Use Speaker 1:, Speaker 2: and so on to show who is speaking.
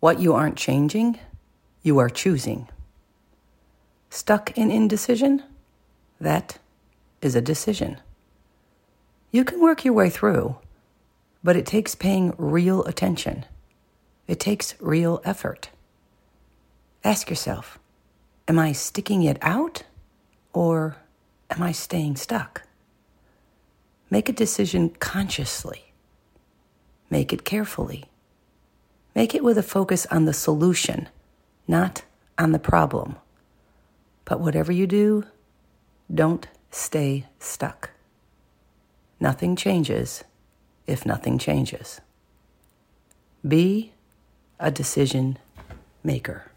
Speaker 1: What you aren't changing, you are choosing. Stuck in indecision? That is a decision. You can work your way through, but it takes paying real attention. It takes real effort. Ask yourself Am I sticking it out or am I staying stuck? Make a decision consciously. Make it carefully. Make it with a focus on the solution, not on the problem. But whatever you do, don't stay stuck. Nothing changes if nothing changes. Be a decision maker.